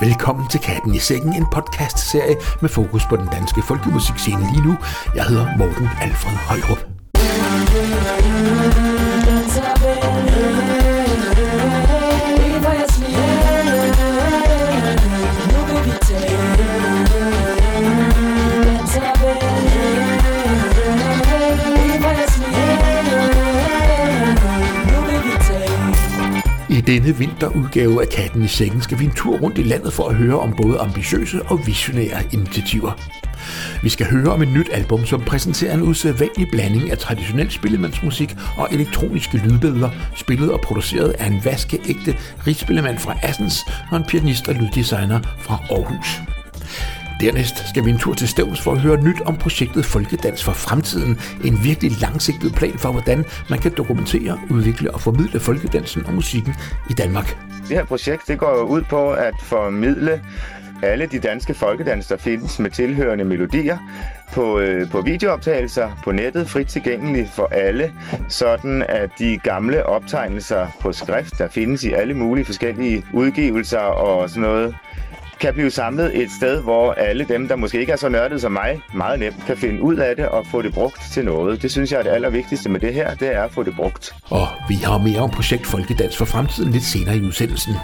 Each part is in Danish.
Velkommen til Katten i Sækken, en podcast-serie med fokus på den danske folkemusikscene lige nu. Jeg hedder Morten Alfred Højrup. Denne vinterudgave af Katten i Sækken skal vi en tur rundt i landet for at høre om både ambitiøse og visionære initiativer. Vi skal høre om et nyt album, som præsenterer en usædvanlig blanding af traditionel spillemandsmusik og elektroniske lydbilleder, spillet og produceret af en vaskeægte rigsspillemand fra Assens og en pianist og lyddesigner fra Aarhus. Dernæst skal vi en tur til Stævns for at høre nyt om projektet Folkedans for Fremtiden. En virkelig langsigtet plan for, hvordan man kan dokumentere, udvikle og formidle folkedansen og musikken i Danmark. Det her projekt det går ud på at formidle alle de danske folkedans, der findes med tilhørende melodier på, øh, på videooptagelser på nettet, frit tilgængeligt for alle, sådan at de gamle optegnelser på skrift, der findes i alle mulige forskellige udgivelser og sådan noget, kan blive samlet et sted, hvor alle dem, der måske ikke er så nørdede som mig, meget nemt kan finde ud af det og få det brugt til noget. Det synes jeg er det allervigtigste med det her, det er at få det brugt. Og vi har mere om projekt Folkedans for Fremtiden lidt senere i udsendelsen.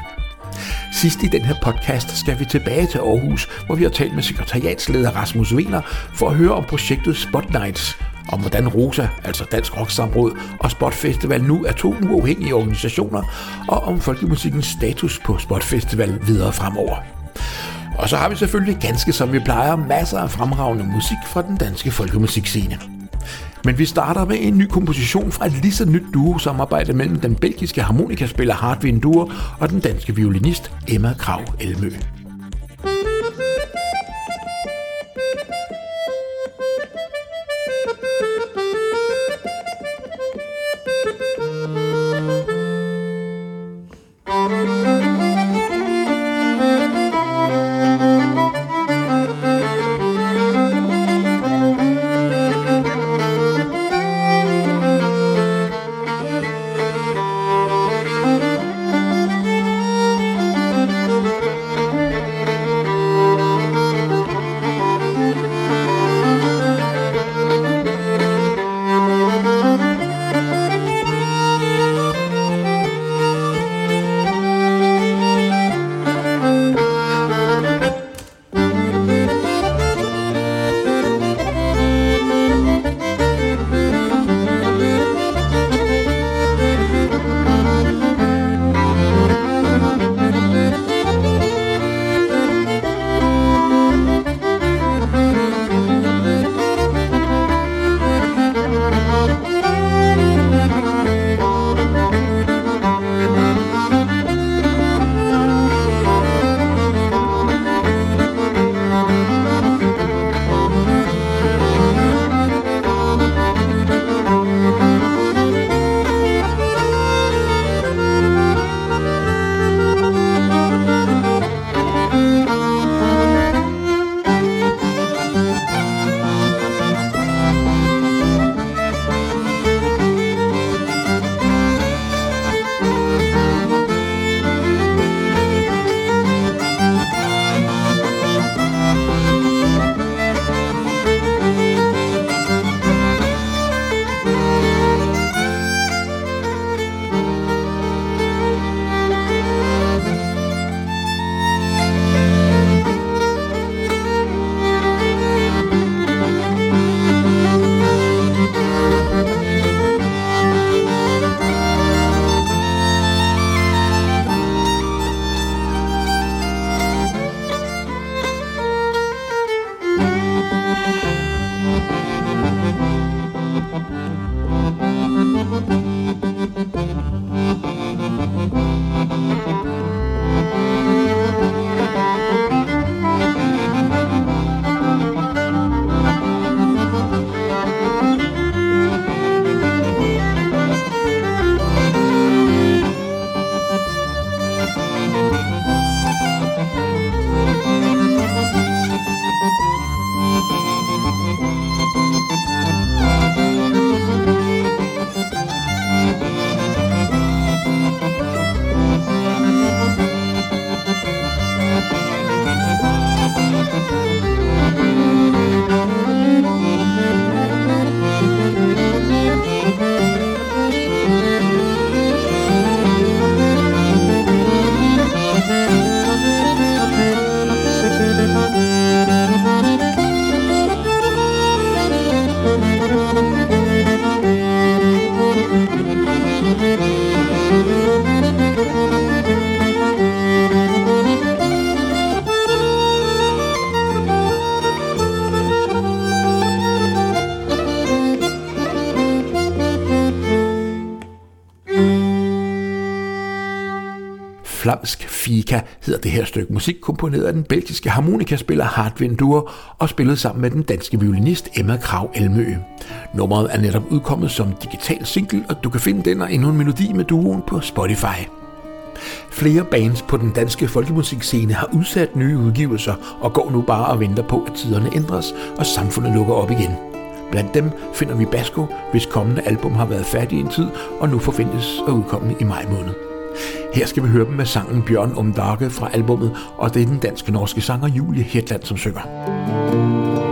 Sidst i den her podcast skal vi tilbage til Aarhus, hvor vi har talt med sekretariatsleder Rasmus Wiener for at høre om projektet Spotlights, om hvordan Rosa, altså Dansk Rocksamråd, og Spotfestival nu er to uafhængige organisationer, og om folkemusikkens status på Spotfestival videre fremover. Og så har vi selvfølgelig ganske som vi plejer masser af fremragende musik fra den danske folkemusikscene. Men vi starter med en ny komposition fra et lige så nyt duo-samarbejde mellem den belgiske harmonikaspiller Hartwin Duer og den danske violinist Emma Krav Elmø. Flamsk Fika hedder det her stykke musik, komponeret af den belgiske harmonikaspiller Hartwin Duer og spillet sammen med den danske violinist Emma Krav Elmø. Nummeret er netop udkommet som digital single, og du kan finde den og endnu en melodi med duoen på Spotify. Flere bands på den danske folkemusikscene har udsat nye udgivelser og går nu bare og venter på, at tiderne ændres og samfundet lukker op igen. Blandt dem finder vi Basco, hvis kommende album har været færdig en tid og nu forventes at udkomme i maj måned. Her skal vi høre dem med sangen Bjørn om Darke fra albummet, og det er den danske-norske sanger Julie Hetland, som synger.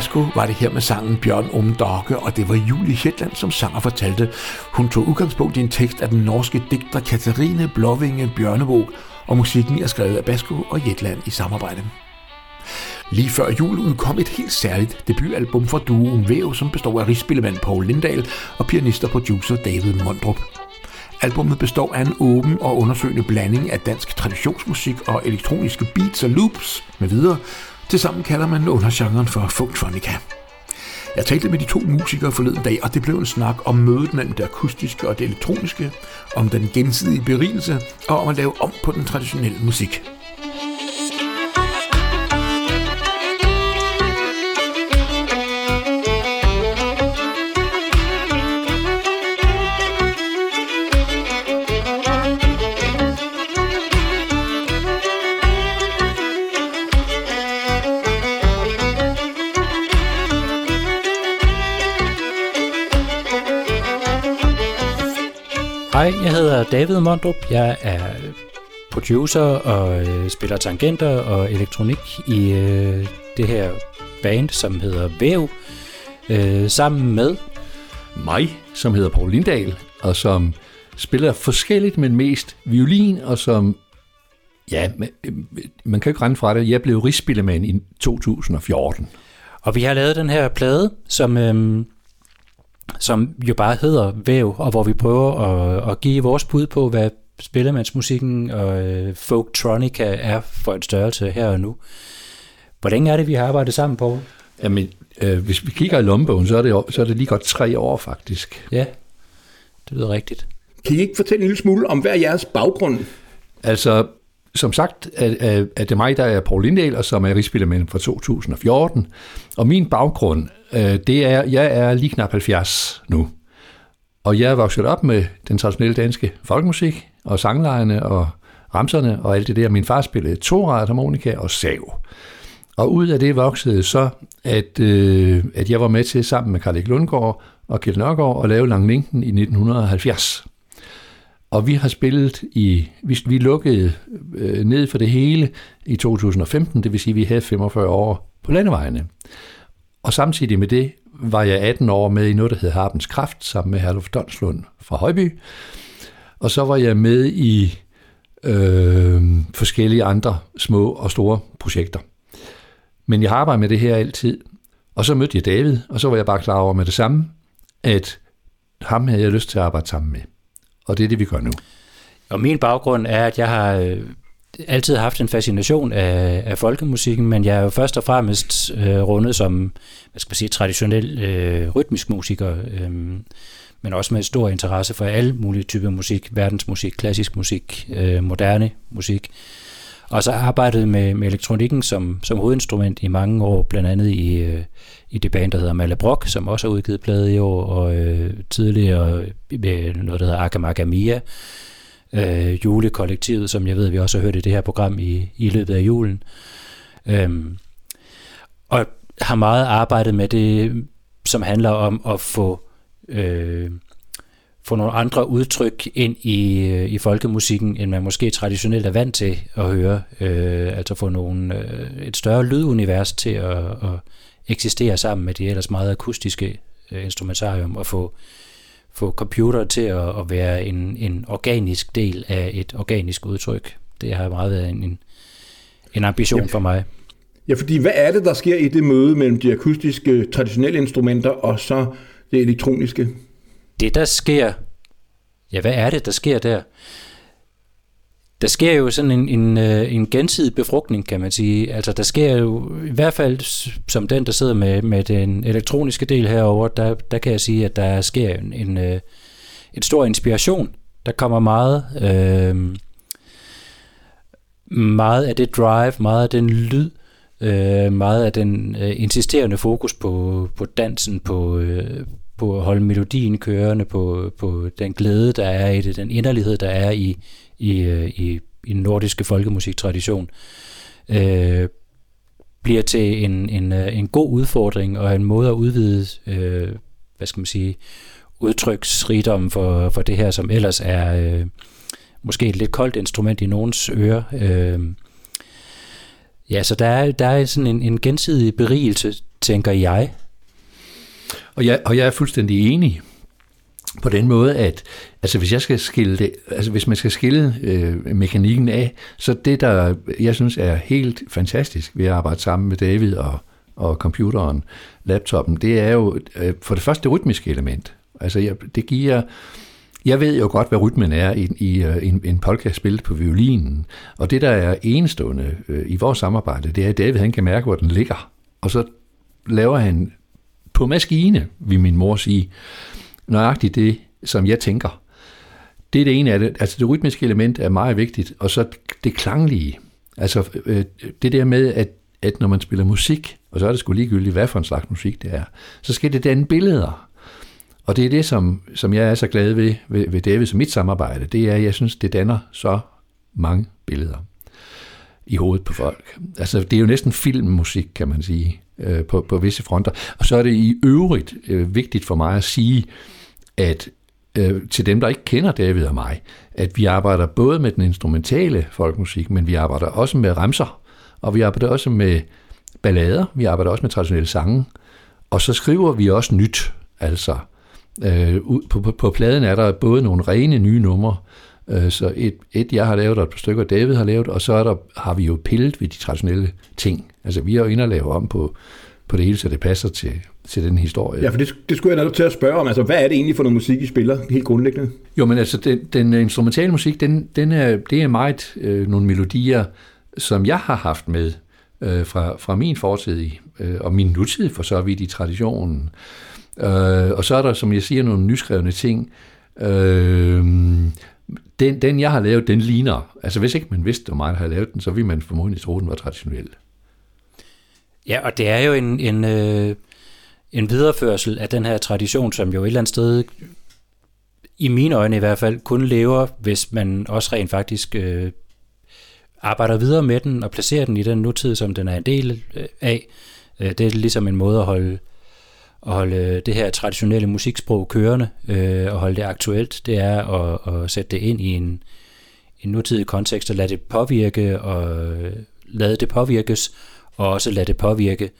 Basco var det her med sangen Bjørn om Dokke, og det var Julie Shetland, som sang og fortalte. Hun tog udgangspunkt i en tekst af den norske digter Katarine Blåvinge Bjørnevåg, og musikken er skrevet af Basco og Jetland i samarbejde. Lige før jul udkom et helt særligt debutalbum fra duoen Væv, som består af rigsspillemand Paul Lindahl og pianist og producer David Mondrup. Albummet består af en åben og undersøgende blanding af dansk traditionsmusik og elektroniske beats og loops med videre, Tilsammen kalder man undergenren for funktronica. Jeg talte med de to musikere forleden dag, og det blev en snak om mødet mellem det akustiske og det elektroniske, om den gensidige berigelse og om at lave om på den traditionelle musik. Hej, jeg hedder David Mondrup. Jeg er producer og øh, spiller tangenter og elektronik i øh, det her band, som hedder Væv, øh, sammen med mig, som hedder Paul Lindahl, og som spiller forskelligt, men mest violin, og som, ja, man, man kan ikke rende fra det. Jeg blev rigsspillemand i 2014. Og vi har lavet den her plade, som... Øh, som jo bare hedder Væv, og hvor vi prøver at, at give vores bud på, hvad spillemandsmusikken og øh, folktronica er for et størrelse her og nu. Hvordan er det, vi har arbejdet sammen på? Jamen, øh, hvis vi kigger i lommebogen, så er, det, så er det lige godt tre år faktisk. Ja, det lyder rigtigt. Kan I ikke fortælle en lille smule om, hvad er jeres baggrund? Altså, som sagt, er, er, er det mig, der er Paul Lindahl, og som er rigsspillermand fra 2014. Og min baggrund, øh, det er, jeg er lige knap 70 nu. Og jeg er vokset op med den traditionelle danske folkemusik, og sanglejene, og ramserne, og alt det der. Min far spillede to harmonika og sav. Og ud af det voksede så, at, øh, at jeg var med til sammen med Karl Lundgaard og Kjeld Nørgaard at lave Langlinken i 1970. Og vi har spillet i, vi, vi lukkede øh, ned for det hele i 2015, det vil sige, at vi havde 45 år på landevejene. Og samtidig med det var jeg 18 år med i noget, der hed Harpens Kraft, sammen med Herluf Donslund fra Højby. Og så var jeg med i øh, forskellige andre små og store projekter. Men jeg har arbejdet med det her altid. Og så mødte jeg David, og så var jeg bare klar over med det samme, at ham havde jeg lyst til at arbejde sammen med. Og det er det, vi gør nu. Og min baggrund er, at jeg har øh, altid haft en fascination af, af folkemusikken, men jeg er jo først og fremmest øh, rundet som hvad skal man sige, traditionel øh, rytmisk musiker, øh, men også med stor interesse for alle mulige typer musik, verdensmusik, klassisk musik, øh, moderne musik. Og så arbejdet med, med elektronikken som, som hovedinstrument i mange år, blandt andet i, øh, i det band, der hedder Malabrok, som også har udgivet plade i år, og øh, tidligere med noget, der hedder Akamagamia, øh, julekollektivet, som jeg ved, vi også har hørt i det her program i, i løbet af julen. Øhm, og har meget arbejdet med det, som handler om at få øh, få nogle andre udtryk ind i, øh, i folkemusikken, end man måske traditionelt er vant til at høre. Øh, altså få nogle, øh, et større lydunivers til at, at eksistere sammen med de ellers meget akustiske øh, instrumentarium, og få, få computer til at, at være en, en organisk del af et organisk udtryk. Det har meget været en, en ambition for mig. Ja, fordi hvad er det, der sker i det møde mellem de akustiske traditionelle instrumenter og så det elektroniske? Det der sker, ja hvad er det, der sker der? Der sker jo sådan en, en, øh, en gensidig befrugtning, kan man sige. Altså der sker jo, i hvert fald som den, der sidder med, med den elektroniske del herover, der, der kan jeg sige, at der sker en, en, øh, en stor inspiration. Der kommer meget, øh, meget af det drive, meget af den lyd, øh, meget af den øh, insisterende fokus på, på dansen, på, øh, på at holde melodien kørende, på, på den glæde, der er i det, den inderlighed, der er i, i, øh, i, i den nordiske folkemusiktradition, øh, bliver til en, en, øh, en god udfordring og en måde at udvide, øh, hvad skal man sige, udtryksrigdom for, for det her, som ellers er øh, måske et lidt koldt instrument i nogens ører. Øh, ja, så der er, der er sådan en, en gensidig berigelse, tænker jeg, og jeg, og jeg er fuldstændig enig på den måde, at altså hvis jeg skal skille det, altså hvis man skal skille øh, mekanikken af, så det der jeg synes er helt fantastisk ved at arbejde sammen med David og, og computeren, laptoppen, det er jo øh, for det første det rytmiske element. Altså jeg, det giver jeg ved jo godt, hvad rytmen er i, i øh, en, en polka spillet på violinen, og det der er enestående øh, i vores samarbejde, det er, at David han kan mærke, hvor den ligger, og så laver han på maskine, vil min mor sige, nøjagtigt det, som jeg tænker. Det er det ene af det. Altså det rytmiske element er meget vigtigt, og så det klanglige. Altså øh, det der med, at, at når man spiller musik, og så er det sgu ligegyldigt, hvad for en slags musik det er, så skal det danne billeder. Og det er det, som, som jeg er så glad ved, ved, ved Davids og mit samarbejde, det er, at jeg synes, det danner så mange billeder i hovedet på folk. Altså, det er jo næsten filmmusik, kan man sige øh, på, på visse fronter. Og så er det i øvrigt øh, vigtigt for mig at sige, at øh, til dem, der ikke kender David og mig, at vi arbejder både med den instrumentale folkmusik, men vi arbejder også med remser, og vi arbejder også med ballader, vi arbejder også med traditionelle sange, og så skriver vi også nyt, altså øh, på, på, på pladen er der både nogle rene nye numre, så et, et jeg har lavet, og et par stykker David har lavet, og så er der, har vi jo pillet ved de traditionelle ting. Altså, vi har jo inde og lave om på, på det hele, så det passer til, til den historie. Ja, for det, det skulle jeg netop til at spørge om. Altså, hvad er det egentlig for noget musik, I spiller, helt grundlæggende? Jo, men altså, den, den instrumentale musik, den, den er, det er meget øh, nogle melodier, som jeg har haft med øh, fra, fra min fortid øh, og min nutid for så vidt i traditionen. Øh, og så er der, som jeg siger, nogle nyskrevne ting. Øh, den, den, jeg har lavet, den ligner. Altså, hvis ikke man vidste, hvor mig, der havde lavet den, så ville man formodentlig tro, den var traditionel. Ja, og det er jo en, en, øh, en videreførsel af den her tradition, som jo et eller andet sted, i mine øjne i hvert fald, kun lever, hvis man også rent faktisk øh, arbejder videre med den og placerer den i den nutid, som den er en del øh, af. Øh, det er ligesom en måde at holde, at holde øh, det her traditionelle musiksprog kørende øh, og holde det aktuelt. Det er at, at sætte det ind i en, en nutidig kontekst og lade det påvirke og øh, lade det påvirkes og også lade det påvirke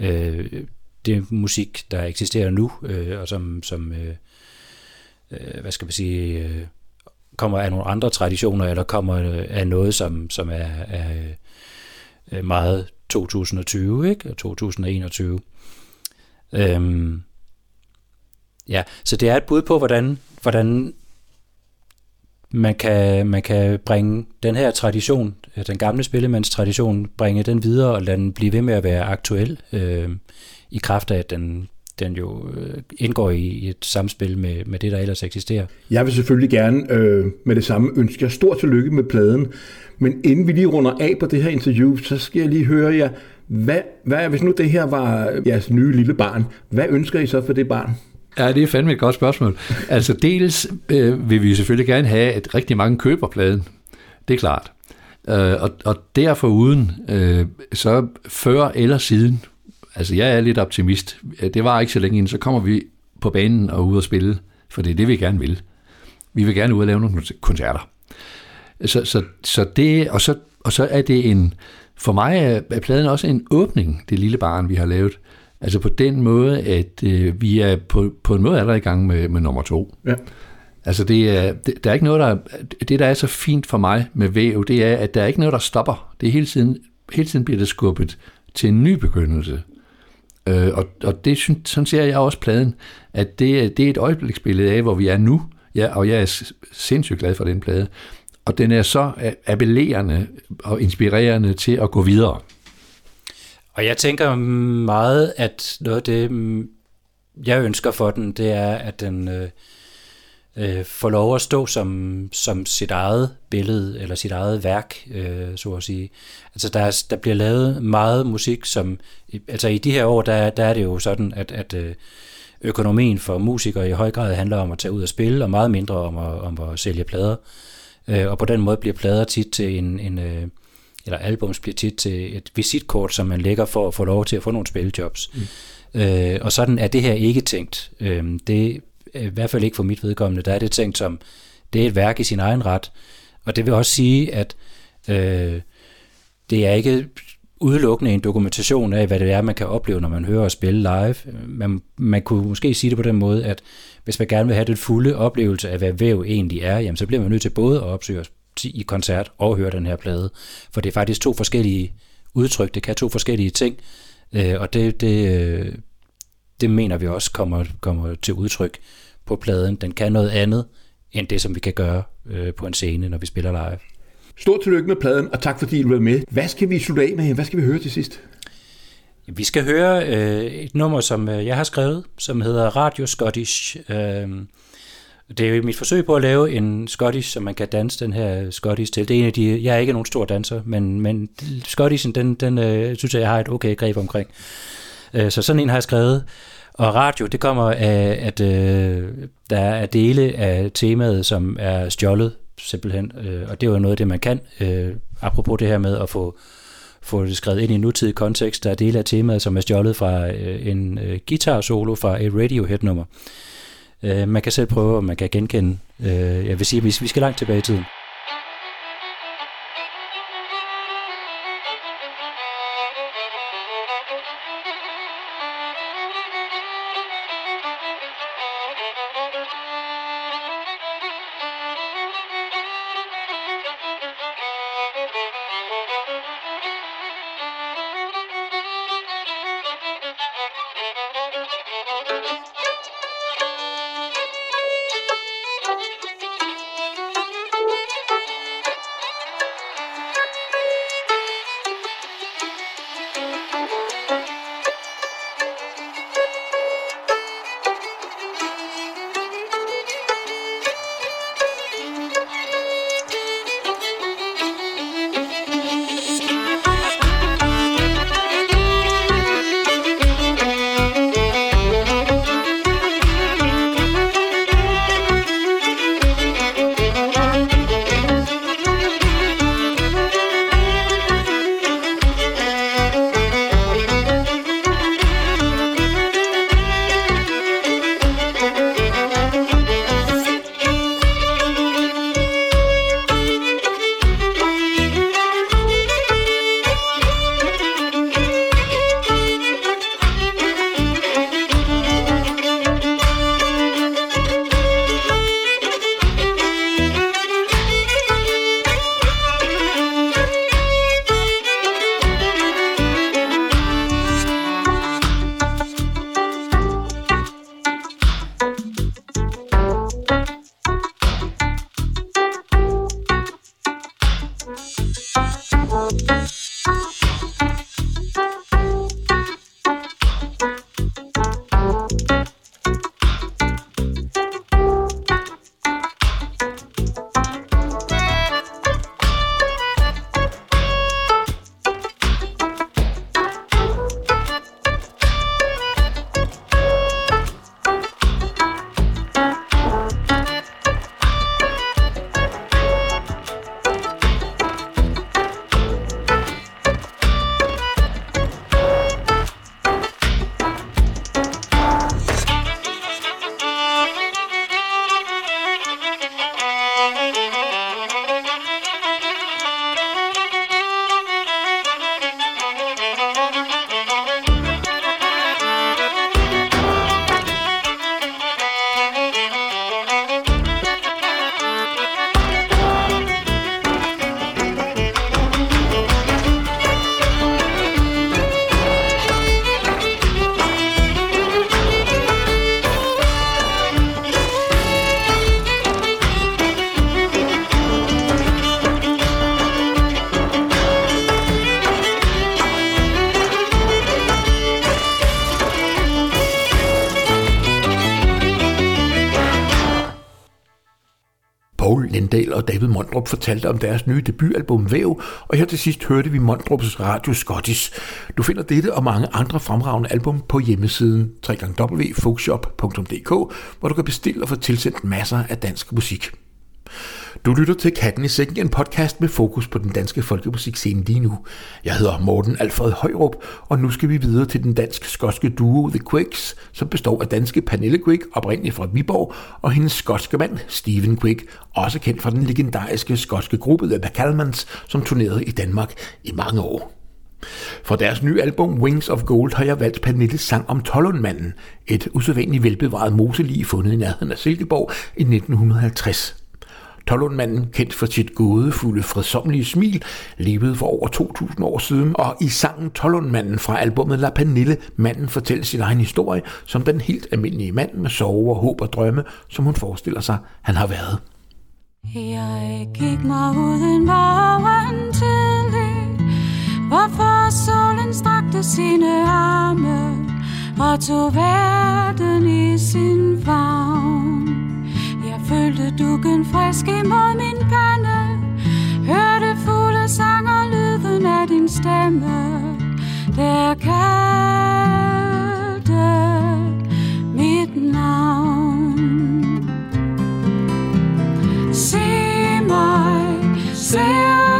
øh, det musik, der eksisterer nu, øh, og som, som øh, øh, hvad skal man sige, øh, kommer af nogle andre traditioner, eller kommer øh, af noget, som, som er, er meget 2020, ikke? og 2021. Øhm, ja, så det er et bud på, hvordan, hvordan man kan, man kan bringe den her tradition, øh, den gamle spillemandstradition, bringe den videre og lade den blive ved med at være aktuel, øh, i kraft af, at den, den jo øh, indgår i, i et samspil med, med det, der ellers eksisterer. Jeg vil selvfølgelig gerne øh, med det samme ønske jer stort tillykke med pladen, men inden vi lige runder af på det her interview, så skal jeg lige høre jer, hvad, hvad hvis nu det her var jeres nye lille barn, hvad ønsker I så for det barn? Ja, det er fandme et godt spørgsmål. Altså dels øh, vil vi selvfølgelig gerne have, at rigtig mange køber pladen. Det er klart. Øh, og, og derfor uden, øh, så før eller siden, altså jeg er lidt optimist, det var ikke så længe inden, så kommer vi på banen og ud og spille, for det er det, vi gerne vil. Vi vil gerne ud og lave nogle koncerter. Så, så, så det, og så, og så er det en, for mig er pladen også en åbning, det lille barn, vi har lavet. Altså på den måde, at øh, vi er på, på en måde allerede i gang med, med nummer to. Ja. Altså det er, det, der er ikke noget, der, det der er så fint for mig med væv, det er, at der er ikke noget, der stopper. Det er hele tiden, hele tiden bliver det skubbet til en ny begyndelse. Øh, og, og det synes, sådan ser jeg også pladen, at det, det er et øjebliksbillede af, hvor vi er nu, ja, og jeg er sindssygt glad for den plade. Og den er så appellerende og inspirerende til at gå videre. Og jeg tænker meget, at noget af det, mm, jeg ønsker for den, det er, at den øh, øh, får lov at stå som, som sit eget billede, eller sit eget værk, øh, så at sige. Altså der, er, der bliver lavet meget musik, som, altså i de her år, der, der er det jo sådan, at, at øh, økonomien for musikere i høj grad handler om at tage ud og spille, og meget mindre om at, om at sælge plader. Øh, og på den måde bliver plader tit til en, en øh, eller albums bliver tit til et visitkort, som man lægger for at få lov til at få nogle spiljobs. Mm. Øh, og sådan er det her ikke tænkt. Øh, det er i hvert fald ikke for mit vedkommende. Der er det tænkt som, det er et værk i sin egen ret. Og det vil også sige, at øh, det er ikke udelukkende en dokumentation af, hvad det er, man kan opleve, når man hører og spille live. Man, man kunne måske sige det på den måde, at hvis man gerne vil have den fulde oplevelse af, hvad væv egentlig er, jamen, så bliver man nødt til både at opsøge i koncert og høre den her plade. For det er faktisk to forskellige udtryk, det kan to forskellige ting, øh, og det, det, øh, det mener vi også kommer, kommer til udtryk på pladen. Den kan noget andet, end det, som vi kan gøre øh, på en scene, når vi spiller live. Stort tillykke med pladen, og tak fordi du var med. Hvad skal vi slutte af med? Hvad skal vi høre til sidst? Vi skal høre øh, et nummer, som øh, jeg har skrevet, som hedder Radio Scottish. Øh, det er jo mit forsøg på at lave en Scottish, som man kan danse den her Scottish til. Det er en af de, jeg er ikke nogen stor danser, men, men Scottishen, den, den øh, synes jeg, jeg har et okay greb omkring. Øh, så sådan en har jeg skrevet. Og radio, det kommer af, at øh, der er dele af temaet, som er stjålet simpelthen. Øh, og det er jo noget af det, man kan. Øh, apropos det her med at få, få det skrevet ind i en nutidig kontekst. Der er dele af temaet, som er stjålet fra øh, en øh, guitar solo fra et Radiohead-nummer. Øh, man kan selv prøve, og man kan genkende. Øh, jeg vil sige, at vi skal langt tilbage i tiden. Paul Lindahl og David Mondrup fortalte om deres nye debutalbum Væv, og her til sidst hørte vi Mondrups Radio Scottish. Du finder dette og mange andre fremragende album på hjemmesiden www.folkshop.dk, hvor du kan bestille og få tilsendt masser af dansk musik. Du lytter til Katten i Sækken, en podcast med fokus på den danske folkemusikscene lige nu. Jeg hedder Morten Alfred Højrup, og nu skal vi videre til den dansk-skotske duo The Quicks, som består af danske Pernille Quick, oprindeligt fra Viborg, og hendes skotske mand, Stephen Quick, også kendt fra den legendariske skotske gruppe The McCalmans, som turnerede i Danmark i mange år. For deres nye album Wings of Gold har jeg valgt Pernilles sang om Tollundmanden, et usædvanligt velbevaret moselig fundet i nærheden af Silkeborg i 1950. Tollundmanden, kendt for sit gådefulde, fredsomlige smil, levede for over 2000 år siden, og i sangen Tollundmanden fra albumet La Panille, manden fortæller sin egen historie som den helt almindelige mand med sorger, håb og drømme, som hun forestiller sig, han har været. Jeg gik mig ud en morgen tidlig, hvorfor solen strakte sine arme og tog verden i sin favn. Jeg følte dukken frisk imod min pande. Hørte fugle sang og lyden af din stemme. Der kaldte mit navn. Se mig, ser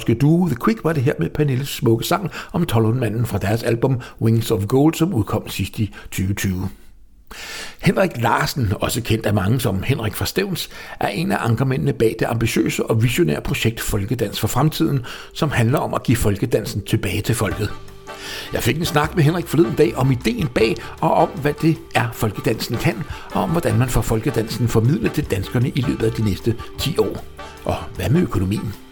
skotske duo The Quick var det her med Pernilles smukke sang om 12 fra deres album Wings of Gold, som udkom sidst i 2020. Henrik Larsen, også kendt af mange som Henrik fra Stævns, er en af ankermændene bag det ambitiøse og visionære projekt Folkedans for Fremtiden, som handler om at give folkedansen tilbage til folket. Jeg fik en snak med Henrik forleden dag om ideen bag, og om hvad det er, folkedansen kan, og om hvordan man får folkedansen formidlet til danskerne i løbet af de næste 10 år. Og hvad med økonomien?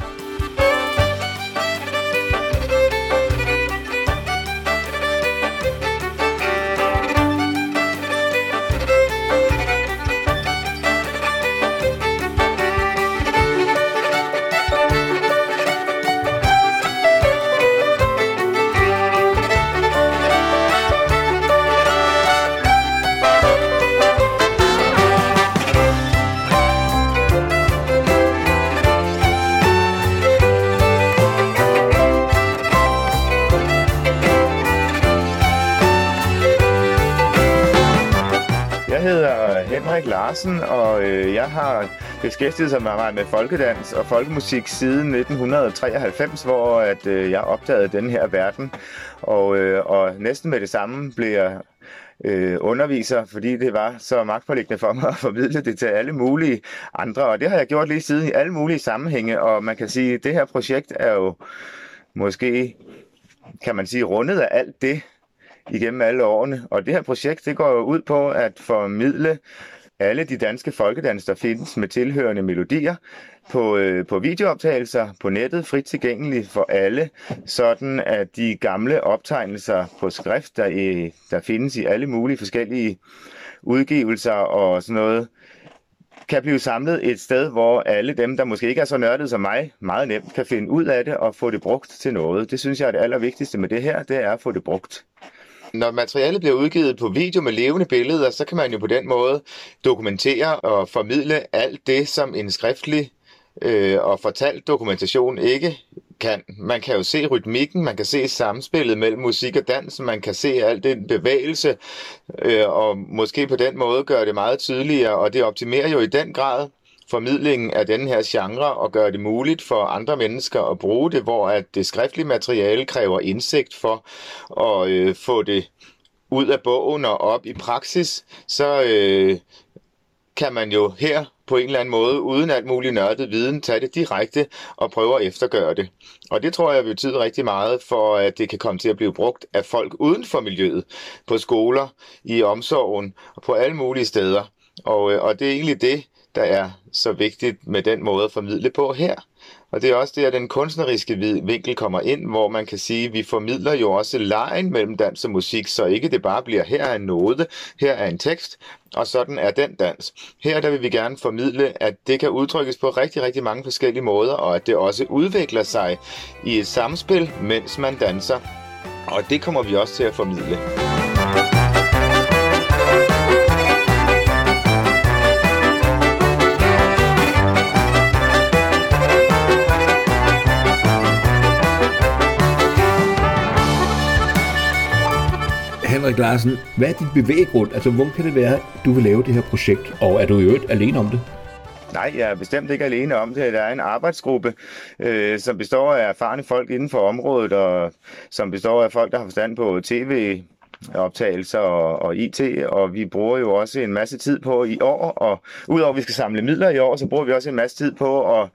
Beskæftiget sig meget med folkedans og folkemusik siden 1993, hvor at, øh, jeg opdagede den her verden. Og, øh, og næsten med det samme blev jeg øh, underviser, fordi det var så magtpålæggende for mig at formidle det til alle mulige andre. Og det har jeg gjort lige siden i alle mulige sammenhænge, og man kan sige, at det her projekt er jo måske, kan man sige, rundet af alt det, igennem alle årene. Og det her projekt, det går jo ud på at formidle alle de danske folkedans, der findes med tilhørende melodier på, øh, på videooptagelser på nettet, frit tilgængeligt for alle, sådan at de gamle optegnelser på skrift, der, øh, der findes i alle mulige forskellige udgivelser og sådan noget, kan blive samlet et sted, hvor alle dem, der måske ikke er så nørdede som mig, meget nemt kan finde ud af det og få det brugt til noget. Det synes jeg er det allervigtigste med det her, det er at få det brugt. Når materialet bliver udgivet på video med levende billeder, så kan man jo på den måde dokumentere og formidle alt det, som en skriftlig øh, og fortalt dokumentation ikke kan. Man kan jo se rytmikken, man kan se samspillet mellem musik og dans, man kan se al den bevægelse, øh, og måske på den måde gøre det meget tydeligere, og det optimerer jo i den grad formidlingen af den her genre og gøre det muligt for andre mennesker at bruge det, hvor at det skriftlige materiale kræver indsigt for at øh, få det ud af bogen og op i praksis, så øh, kan man jo her på en eller anden måde, uden alt muligt nørdet viden, tage det direkte og prøve at eftergøre det. Og det tror jeg betyder rigtig meget for, at det kan komme til at blive brugt af folk uden for miljøet, på skoler, i omsorgen og på alle mulige steder. Og, øh, og det er egentlig det, der er så vigtigt med den måde at formidle på her. Og det er også det, at den kunstneriske vinkel kommer ind, hvor man kan sige, at vi formidler jo også lejen mellem dans og musik, så ikke det bare bliver, her er en node, her er en tekst, og sådan er den dans. Her der vil vi gerne formidle, at det kan udtrykkes på rigtig, rigtig mange forskellige måder, og at det også udvikler sig i et samspil, mens man danser. Og det kommer vi også til at formidle. Henrik Larsen, hvad er din bevæggrund? Altså, hvor kan det være, du vil lave det her projekt? Og er du i øvrigt alene om det? Nej, jeg er bestemt ikke alene om det. Der er en arbejdsgruppe, øh, som består af erfarne folk inden for området, og som består af folk, der har forstand på tv, optagelser og, og IT, og vi bruger jo også en masse tid på i år, og udover at vi skal samle midler i år, så bruger vi også en masse tid på at,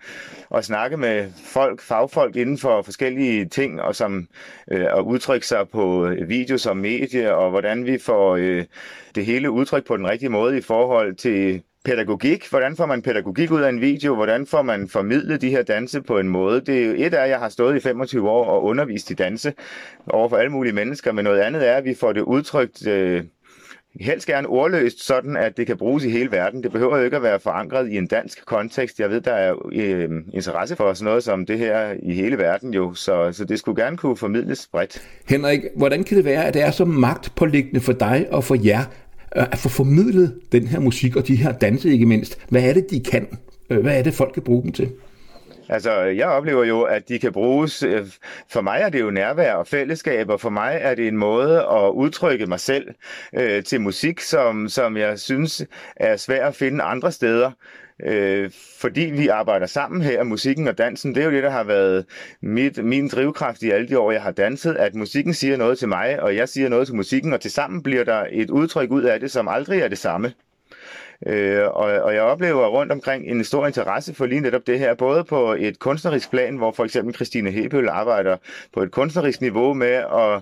at snakke med folk, fagfolk inden for forskellige ting, og som øh, at udtrykke sig på øh, video som medie, og hvordan vi får øh, det hele udtrykt på den rigtige måde i forhold til pædagogik. Hvordan får man pædagogik ud af en video? Hvordan får man formidlet de her danse på en måde? Det er jo et af, at jeg har stået i 25 år og undervist i danse over for alle mulige mennesker, men noget andet er, at vi får det udtrykt øh, helst gerne ordløst, sådan at det kan bruges i hele verden. Det behøver jo ikke at være forankret i en dansk kontekst. Jeg ved, der er øh, interesse for sådan noget som det her i hele verden jo, så, så det skulle gerne kunne formidles bredt. Henrik, hvordan kan det være, at det er så magtpåliggende for dig og for jer Øh, at få formidlet den her musik og de her danse ikke mindst. Hvad er det, de kan? Øh, hvad er det, folk kan bruge dem til? Altså, jeg oplever jo, at de kan bruges... Øh, for mig er det jo nærvær og fællesskab, og for mig er det en måde at udtrykke mig selv øh, til musik, som, som jeg synes er svær at finde andre steder. Øh, fordi vi arbejder sammen her, musikken og dansen, det er jo det, der har været mit, min drivkraft i alle de år, jeg har danset, at musikken siger noget til mig, og jeg siger noget til musikken, og tilsammen bliver der et udtryk ud af det, som aldrig er det samme. Øh, og, og jeg oplever rundt omkring en stor interesse for lige netop det her, både på et kunstnerisk plan, hvor for eksempel Christine Hebøl arbejder på et kunstnerisk niveau med at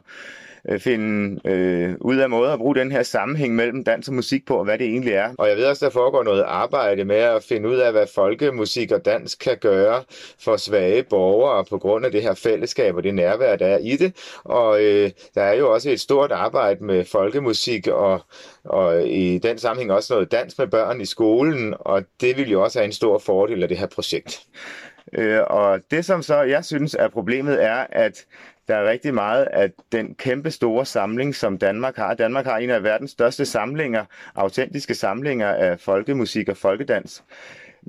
øh, finde øh, ud af måder at bruge den her sammenhæng mellem dans og musik på, og hvad det egentlig er. Og jeg ved også, der foregår noget arbejde med at finde ud af, hvad folkemusik og dans kan gøre for svage borgere på grund af det her fællesskab og det nærvær, der er i det. Og øh, der er jo også et stort arbejde med folkemusik og, og i den sammenhæng også noget dans med børn i skolen, og det vil jo også have en stor fordel af det her projekt. Øh, og det, som så jeg synes er problemet, er, at der er rigtig meget af den kæmpe store samling, som Danmark har. Danmark har en af verdens største samlinger, autentiske samlinger af folkemusik og folkedans.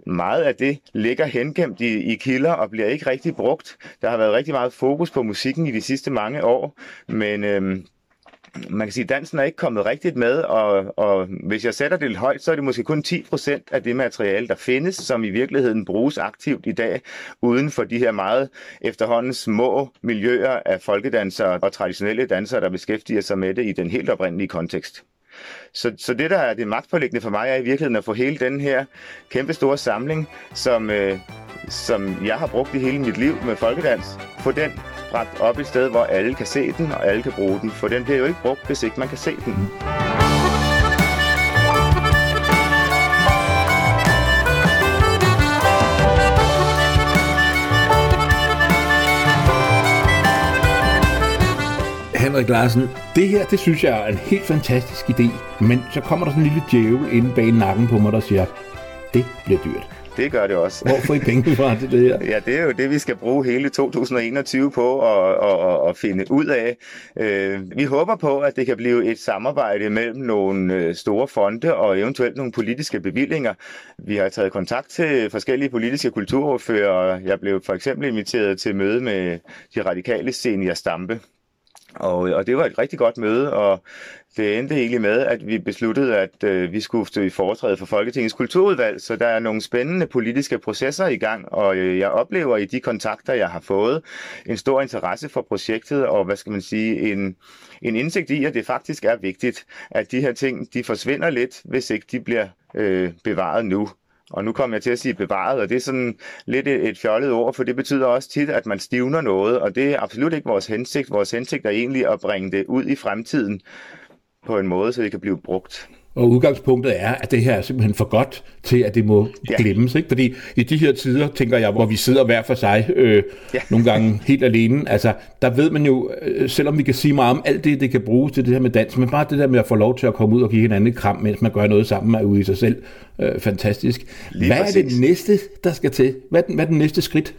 Meget af det ligger hengemt i, i kilder og bliver ikke rigtig brugt. Der har været rigtig meget fokus på musikken i de sidste mange år, men øhm, man kan sige, at dansen er ikke kommet rigtigt med, og, og hvis jeg sætter det lidt højt, så er det måske kun 10% af det materiale, der findes, som i virkeligheden bruges aktivt i dag, uden for de her meget efterhånden små miljøer af folkedansere og traditionelle dansere, der beskæftiger sig med det i den helt oprindelige kontekst. Så, så det, der er det magtpålæggende for mig, er i virkeligheden at få hele den her kæmpe store samling, som, øh, som jeg har brugt i hele mit liv med folkedans, få den bragt op et sted, hvor alle kan se den, og alle kan bruge den. For den bliver jo ikke brugt, hvis ikke man kan se den. Henrik Larsen, det her, det synes jeg er en helt fantastisk idé, men så kommer der sådan en lille djævel inde bag nakken på mig, der siger, det bliver dyrt. Det gør det også. Hvor får I penge fra til det her? Ja, det er jo det, vi skal bruge hele 2021 på at, at, at finde ud af. Øh, Vi håber på, at det kan blive et samarbejde mellem nogle øh, store fonde og eventuelt nogle politiske bevillinger. Vi har taget kontakt til forskellige politiske kulturordfører. Jeg blev for eksempel inviteret til møde med de radikale senior Stampe. Og, og det var et rigtig godt møde, og det endte egentlig med, at vi besluttede, at øh, vi skulle stå i foretræde for Folketingets kulturudvalg, så der er nogle spændende politiske processer i gang, og øh, jeg oplever i de kontakter, jeg har fået, en stor interesse for projektet, og hvad skal man sige, en, en indsigt i, at det faktisk er vigtigt, at de her ting, de forsvinder lidt, hvis ikke de bliver øh, bevaret nu. Og nu kommer jeg til at sige bevaret, og det er sådan lidt et, et fjollet ord, for det betyder også tit, at man stivner noget, og det er absolut ikke vores hensigt. Vores hensigt er egentlig at bringe det ud i fremtiden på en måde, så det kan blive brugt. Og udgangspunktet er, at det her er simpelthen for godt til, at det må ja. Glemmes. Ikke? Fordi i de her tider, tænker jeg, hvor vi sidder hver for sig, øh, ja. Nogle gange helt alene, altså der ved man jo, øh, selvom vi kan sige meget om alt det, det kan bruges til det her med dans, men bare det der med at få lov til at komme ud og give hinanden et kram, mens man gør noget sammen, er jo i sig selv øh, fantastisk. Lige hvad er det præcis. næste, der skal til? Hvad er, den, hvad er den næste skridt?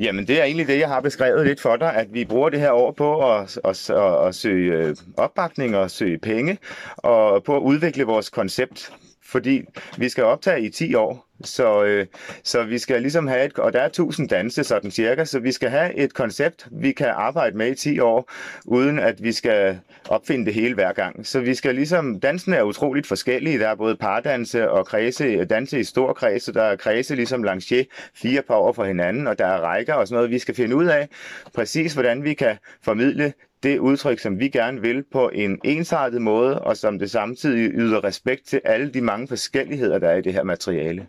Jamen, det er egentlig det, jeg har beskrevet lidt for dig, at vi bruger det her år på at, at, at, at søge øh, opbakning og søge penge, og på at udvikle vores koncept. Fordi vi skal optage i 10 år, så, øh, så vi skal ligesom have et, og der er 1000 danse sådan cirka, så vi skal have et koncept, vi kan arbejde med i 10 år, uden at vi skal opfinde det hele hver gang. Så vi skal ligesom, dansen er utroligt forskellige, der er både pardanse og kredse, danse i stor kredse, der er kredse ligesom lancier, fire par over for hinanden, og der er rækker og sådan noget, vi skal finde ud af præcis, hvordan vi kan formidle det udtryk, som vi gerne vil på en ensartet måde, og som det samtidig yder respekt til alle de mange forskelligheder, der er i det her materiale.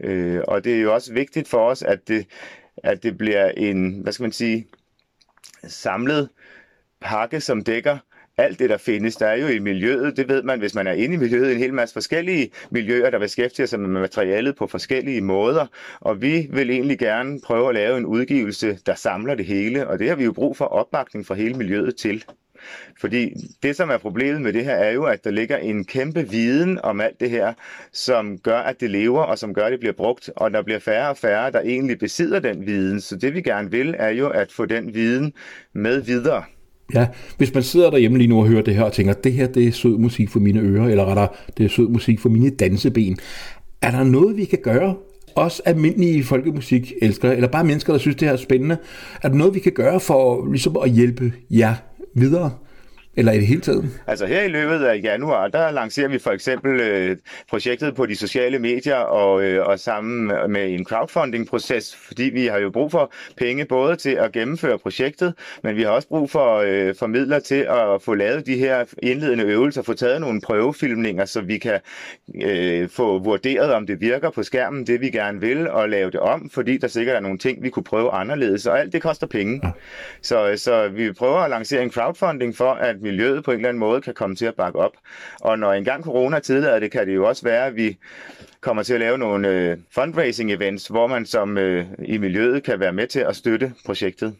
Øh, og det er jo også vigtigt for os, at det, at det bliver en, hvad skal man sige, samlet pakke, som dækker alt det, der findes. Der er jo i miljøet, det ved man, hvis man er inde i miljøet, en hel masse forskellige miljøer, der beskæftiger sig med materialet på forskellige måder. Og vi vil egentlig gerne prøve at lave en udgivelse, der samler det hele, og det har vi jo brug for opbakning fra hele miljøet til. Fordi det, som er problemet med det her, er jo, at der ligger en kæmpe viden om alt det her, som gør, at det lever, og som gør, at det bliver brugt, og der bliver færre og færre, der egentlig besidder den viden. Så det, vi gerne vil, er jo at få den viden med videre. Ja, hvis man sidder derhjemme lige nu og hører det her og tænker, det her det er sød musik for mine ører, eller rettere, det er sød musik for mine danseben. Er der noget, vi kan gøre os almindelige folkemusik elskere, eller bare mennesker, der synes, det her er spændende, er der noget, vi kan gøre for ligesom at hjælpe jer videre? Eller i det hele taget? Altså her i løbet af januar, der lancerer vi for eksempel øh, projektet på de sociale medier og, øh, og sammen med en crowdfunding-proces, fordi vi har jo brug for penge både til at gennemføre projektet, men vi har også brug for, øh, for midler til at få lavet de her indledende øvelser, få taget nogle prøvefilmninger, så vi kan øh, få vurderet, om det virker på skærmen, det vi gerne vil, og lave det om, fordi der sikkert er nogle ting, vi kunne prøve anderledes, og alt det koster penge. Ja. Så, så vi prøver at lancere en crowdfunding for, at miljøet på en eller anden måde kan komme til at bakke op. Og når engang corona tillader det, kan det jo også være, at vi kommer til at lave nogle øh, fundraising events, hvor man som øh, i miljøet kan være med til at støtte projektet.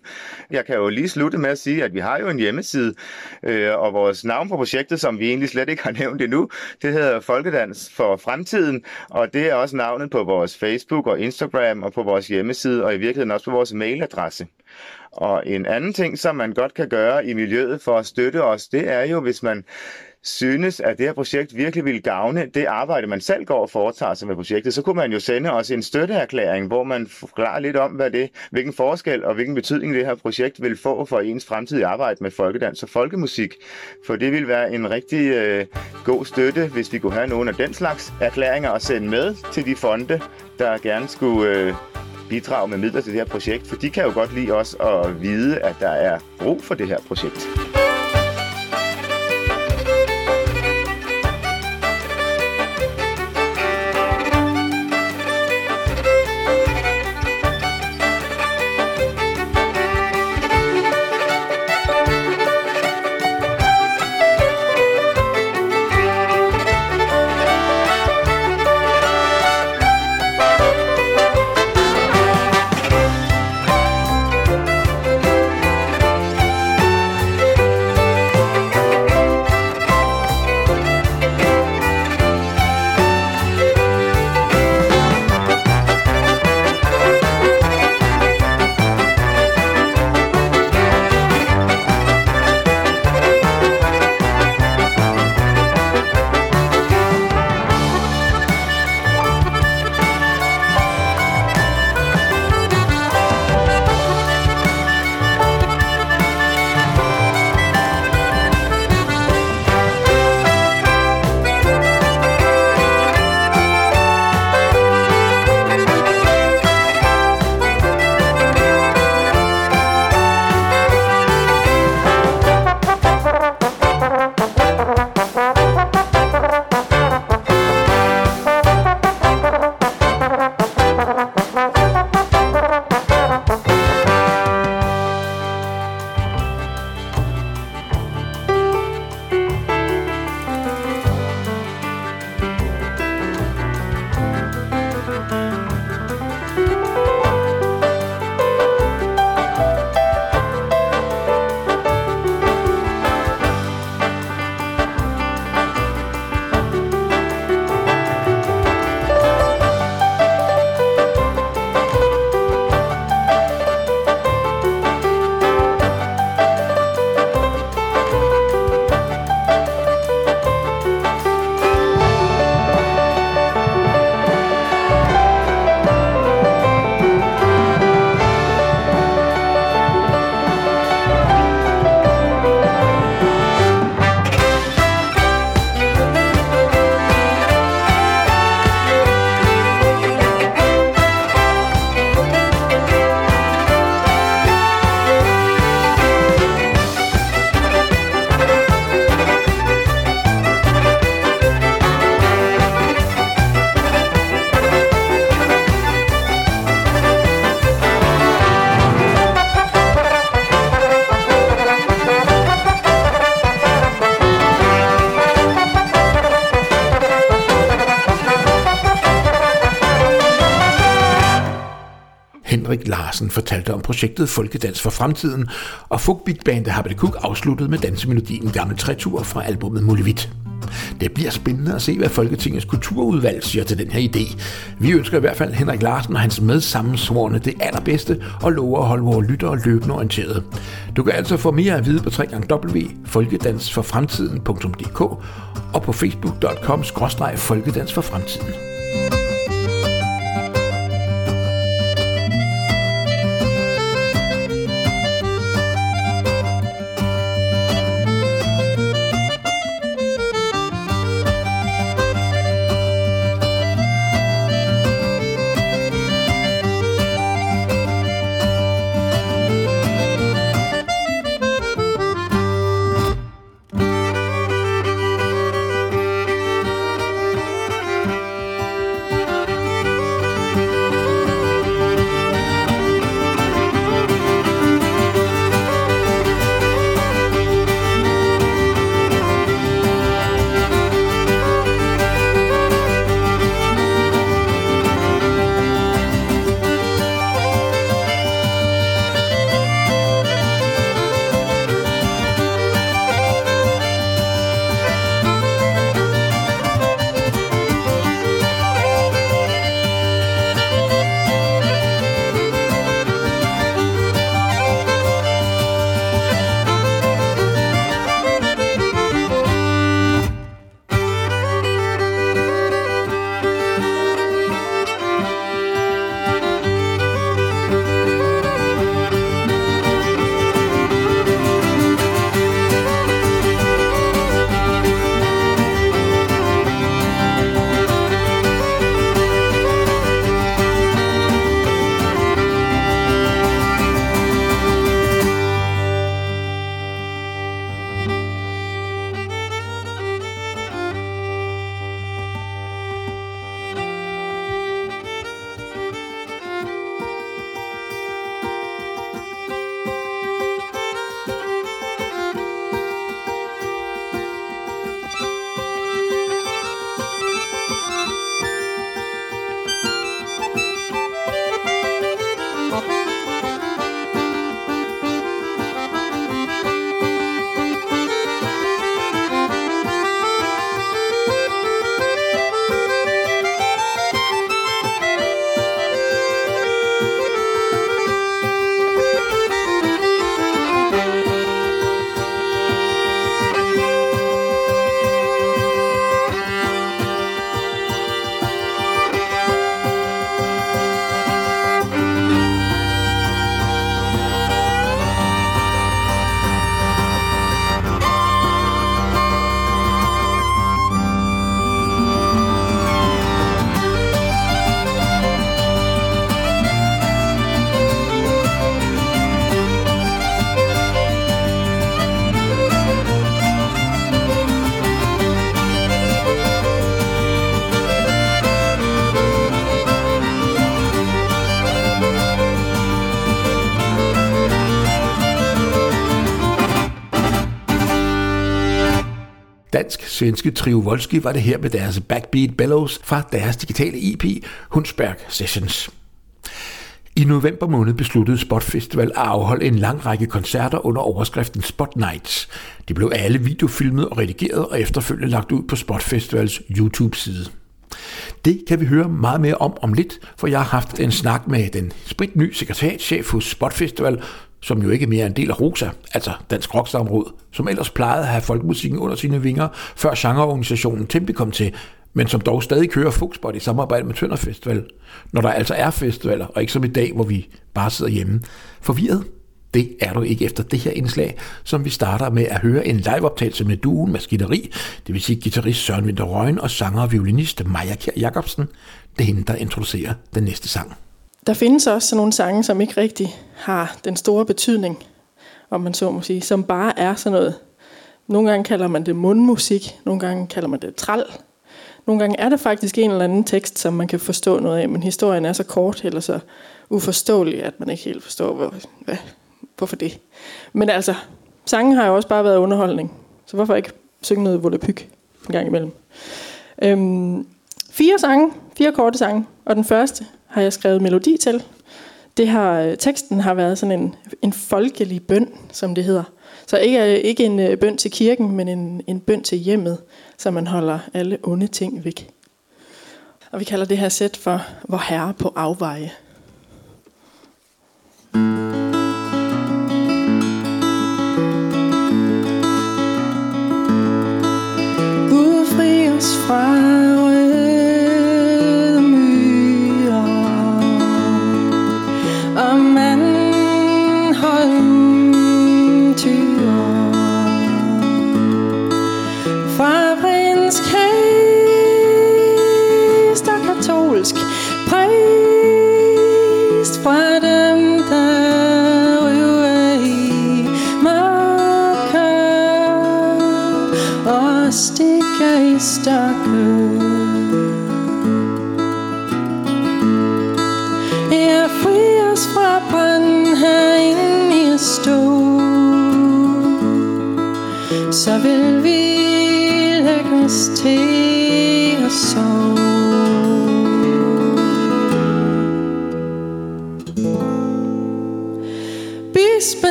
Jeg kan jo lige slutte med at sige, at vi har jo en hjemmeside, øh, og vores navn på projektet, som vi egentlig slet ikke har nævnt endnu, det hedder Folkedans for Fremtiden, og det er også navnet på vores Facebook og Instagram og på vores hjemmeside, og i virkeligheden også på vores mailadresse. Og en anden ting, som man godt kan gøre i miljøet for at støtte os, det er jo, hvis man synes, at det her projekt virkelig vil gavne det arbejde, man selv går og foretager sig med projektet, så kunne man jo sende os en støtteerklæring, hvor man forklarer lidt om, hvad det, hvilken forskel og hvilken betydning det her projekt vil få for ens fremtidige arbejde med folkedans og folkemusik. For det vil være en rigtig øh, god støtte, hvis vi kunne have nogle af den slags erklæringer at sende med til de fonde, der gerne skulle øh, bidrage med midler til det her projekt, for de kan jo godt lide os at vide, at der er brug for det her projekt. Larsen fortalte om projektet Folkedans for Fremtiden, og Folk Big Band af Habit Cook afsluttede med dansemelodien Gammel Trætur fra albumet Mulevit. Det bliver spændende at se, hvad Folketingets kulturudvalg siger til den her idé. Vi ønsker i hvert fald Henrik Larsen og hans medsammensvorne det allerbedste og lover at holde vores lyttere løbende orienteret. Du kan altså få mere at vide på www.folkedansforfremtiden.dk og på facebook.com-folkedansforfremtiden. svenske Trio Volski var det her med deres Backbeat Bellows fra deres digitale EP Hundsberg Sessions. I november måned besluttede Spot Festival at afholde en lang række koncerter under overskriften Spot Nights. De blev alle videofilmet og redigeret og efterfølgende lagt ud på Spot Festivals YouTube-side. Det kan vi høre meget mere om om lidt, for jeg har haft en snak med den spritny sekretærchef hos Spot Festival, som jo ikke er mere en del af ROSA, altså Dansk Rocksamråd, som ellers plejede at have folkemusikken under sine vinger, før genreorganisationen Tempi kom til, men som dog stadig kører Fuxbot i samarbejde med Tønder Festival, når der altså er festivaler, og ikke som i dag, hvor vi bare sidder hjemme. Forvirret? Det er du ikke efter det her indslag, som vi starter med at høre en liveoptagelse med duen Maskineri, det vil sige guitarist Søren Winter Røgen og sanger og violinist Maja Kjær Jacobsen. Det er hende, der introducerer den næste sang. Der findes også sådan nogle sange, som ikke rigtig har den store betydning, om man så må sige, som bare er sådan noget. Nogle gange kalder man det mundmusik, nogle gange kalder man det tral. Nogle gange er det faktisk en eller anden tekst, som man kan forstå noget af, men historien er så kort eller så uforståelig, at man ikke helt forstår, hvor, hvad, hvorfor det. Men altså, sangen har jo også bare været underholdning, så hvorfor ikke synge noget volapyk en gang imellem. Øhm, fire sange, fire korte sange, og den første har jeg skrevet melodi til. Det har, øh, teksten har været sådan en, en folkelig bøn, som det hedder. Så ikke, øh, ikke en øh, bøn til kirken, men en, en bøn til hjemmet, så man holder alle onde ting væk. Og vi kalder det her sæt for Vor Herre på afveje.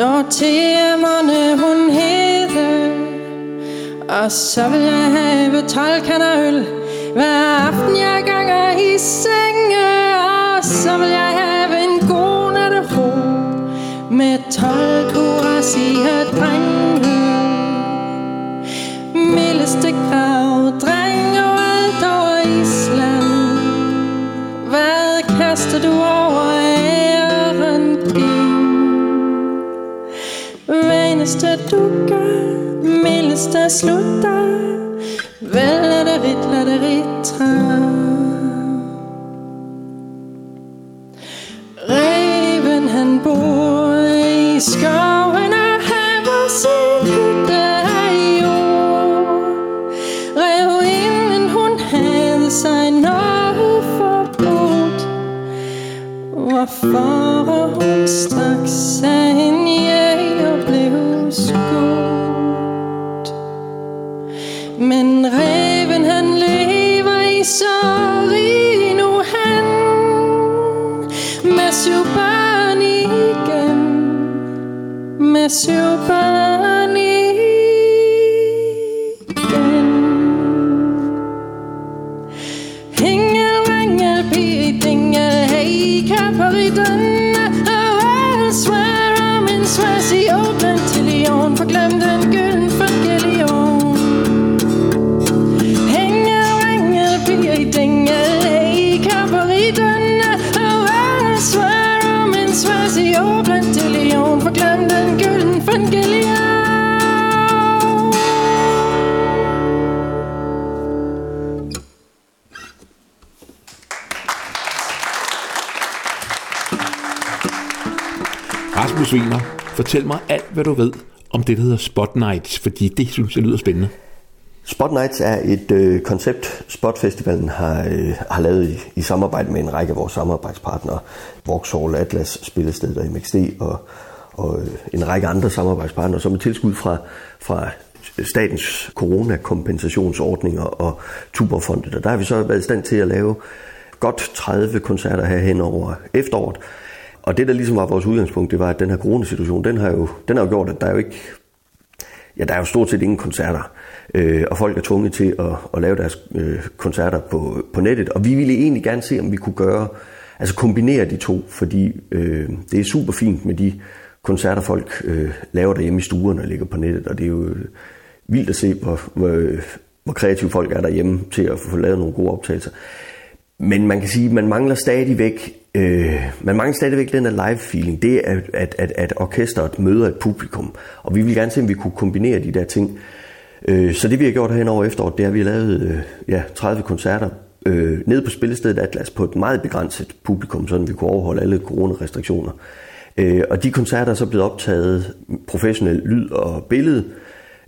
Dorthemerne hun hed Og så vil jeg have 12 kander øl. Hver aften jeg ganger i senge. Og så vil jeg have en god natte ro Med 12 kurasier drenge Mildeste grav, Veneste du gør, mildeste slutter. Vel er det rit, lad det ritre Reven han bor i skoven og haver sin hytte af jord. Revinden hun havde sig noget forbudt. Hvorfor hun straks af lever i sorg nu han. Med syv børn igen. Med syv børn Rasmus fortæl mig alt, hvad du ved om det, der hedder Spot Nights, fordi det synes jeg lyder spændende. Spot Nights er et øh, koncept, Spot Festivalen har, øh, har lavet i, i samarbejde med en række af vores samarbejdspartnere. Vauxhall, Atlas, Spillestedet og MXD og, og øh, en række andre samarbejdspartnere, som er tilskud fra, fra statens coronakompensationsordninger og Tuberfondet. Og der har vi så været i stand til at lave godt 30 koncerter her hen over efteråret. Og det, der ligesom var vores udgangspunkt, det var, at den her coronasituation, den har jo, den har jo gjort, at der er jo ikke, ja, der er jo stort set ingen koncerter. Øh, og folk er tvunget til at, at lave deres øh, koncerter på, på nettet. Og vi ville egentlig gerne se, om vi kunne gøre, altså kombinere de to, fordi øh, det er super fint med de koncerter, folk øh, laver derhjemme i stuerne og ligger på nettet. Og det er jo øh, vildt at se, hvor, hvor, øh, hvor kreative folk er derhjemme til at få lavet nogle gode optagelser. Men man kan sige, at man mangler stadigvæk, øh, man mangler stadigvæk den der live feeling. Det er, at, at, at orkestret møder et publikum. Og vi vil gerne se, om vi kunne kombinere de der ting. Øh, så det vi har gjort hen over efteråret, det er, at vi har lavet øh, ja, 30 koncerter øh, nede på spillestedet Atlas på et meget begrænset publikum, så vi kunne overholde alle coronarestriktioner. Øh, og de koncerter er så blevet optaget professionel lyd og billede,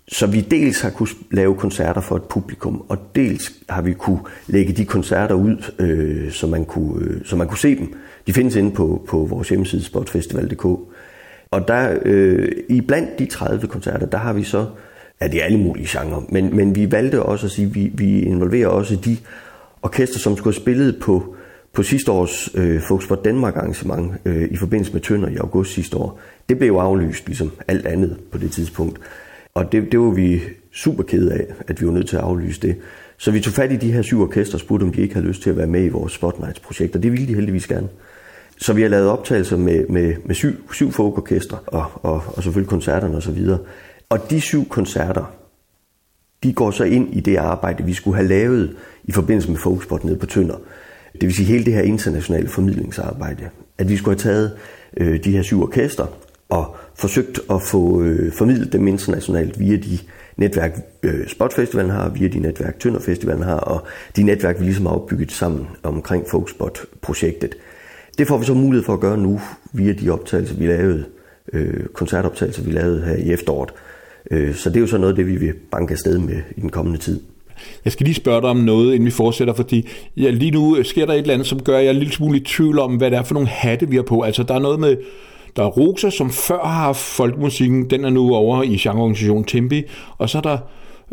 så vi dels har kunne lave koncerter for et publikum, og dels har vi kunne lægge de koncerter ud, øh, så, man kunne, øh, så man kunne se dem. De findes inde på, på vores hjemmeside spotfestival.dk. Og der, øh, i blandt de 30 koncerter, der har vi så, ja det er alle mulige genrer, men, men vi valgte også at sige, at vi, vi involverer også de orkester, som skulle have spillet på, på sidste års øh, Folksport Danmark arrangement øh, i forbindelse med Tønder i august sidste år. Det blev aflyst, ligesom alt andet på det tidspunkt. Og det, det var vi super kede af, at vi var nødt til at aflyse det. Så vi tog fat i de her syv orkester og spurgte, om de ikke havde lyst til at være med i vores Spotlights-projekt, og det ville de heldigvis gerne. Så vi har lavet optagelser med, med, med syv, syv folkorkestre, og, og, og selvfølgelig koncerterne osv. Og, og de syv koncerter, de går så ind i det arbejde, vi skulle have lavet i forbindelse med Folkspot nede på Tønder. Det vil sige hele det her internationale formidlingsarbejde. At vi skulle have taget øh, de her syv orkester og forsøgt at få øh, formidlet dem internationalt via de netværk, øh, Spotfestivalen har, via de netværk, Tønderfestivalen har, og de netværk, vi ligesom har opbygget sammen omkring Folkspot-projektet. Det får vi så mulighed for at gøre nu via de optagelser, vi lavede, øh, koncertoptagelser, vi lavede her i efteråret. Øh, så det er jo så noget af det, vi vil banke afsted med i den kommende tid. Jeg skal lige spørge dig om noget, inden vi fortsætter, fordi ja, lige nu øh, sker der et eller andet, som gør, at jeg er en lille smule i tvivl om, hvad det er for nogle hatte, vi har på. Altså, der er noget med der er Rosa, som før har haft folkemusikken, den er nu over i genreorganisationen Tempi, og så er der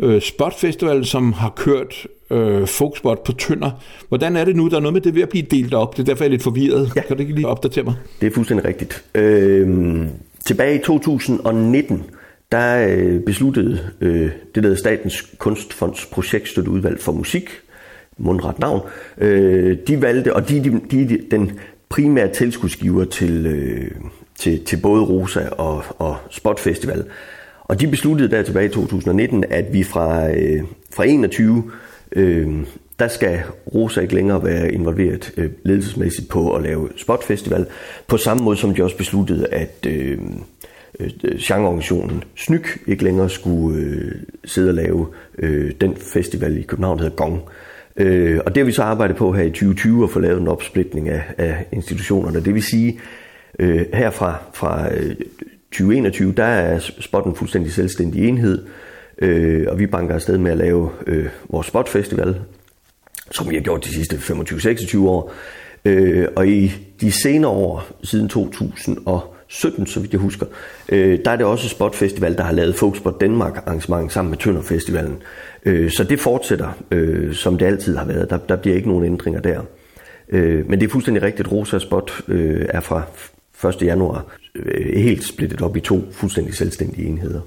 øh, Spot Festival, som har kørt øh, folkspot på Tønder. Hvordan er det nu? Der er noget med det ved at blive delt op. Det er derfor, jeg er lidt forvirret. Ja. Kan du ikke lige opdatere mig? Det er fuldstændig rigtigt. Øh, tilbage i 2019, der øh, besluttede øh, det, der Statens Kunstfonds projektstøtteudvalg for musik, mundret navn, øh, de valgte, og de, de, de, den primære tilskudsgiver til, øh, til, til både Rosa og, og Spot Festival. Og de besluttede der tilbage i 2019, at vi fra, øh, fra 21, øh, der skal Rosa ikke længere være involveret øh, ledelsesmæssigt på at lave Spot Festival, på samme måde som de også besluttede, at øh, øh, genreorganisationen Snyk ikke længere skulle øh, sidde og lave øh, den festival i København, der hedder Gong. Øh, og det har vi så arbejdet på her i 2020 at få lavet en opsplitning af, af institutionerne. Det vil sige, Øh, her fra, fra øh, 2021, der er spot en fuldstændig selvstændig enhed, øh, og vi banker afsted med at lave øh, vores spotfestival, som vi har gjort de sidste 25-26 år. Øh, og i de senere år, siden 2017, så vidt jeg husker, øh, der er det også Spot Festival, der har lavet Folkspot Danmark arrangement sammen med Tønder Festivalen. Øh, så det fortsætter, øh, som det altid har været. Der, der bliver ikke nogen ændringer der. Øh, men det er fuldstændig rigtigt, Rosa Spot øh, er fra 1. januar øh, helt splittet op i to fuldstændig selvstændige enheder.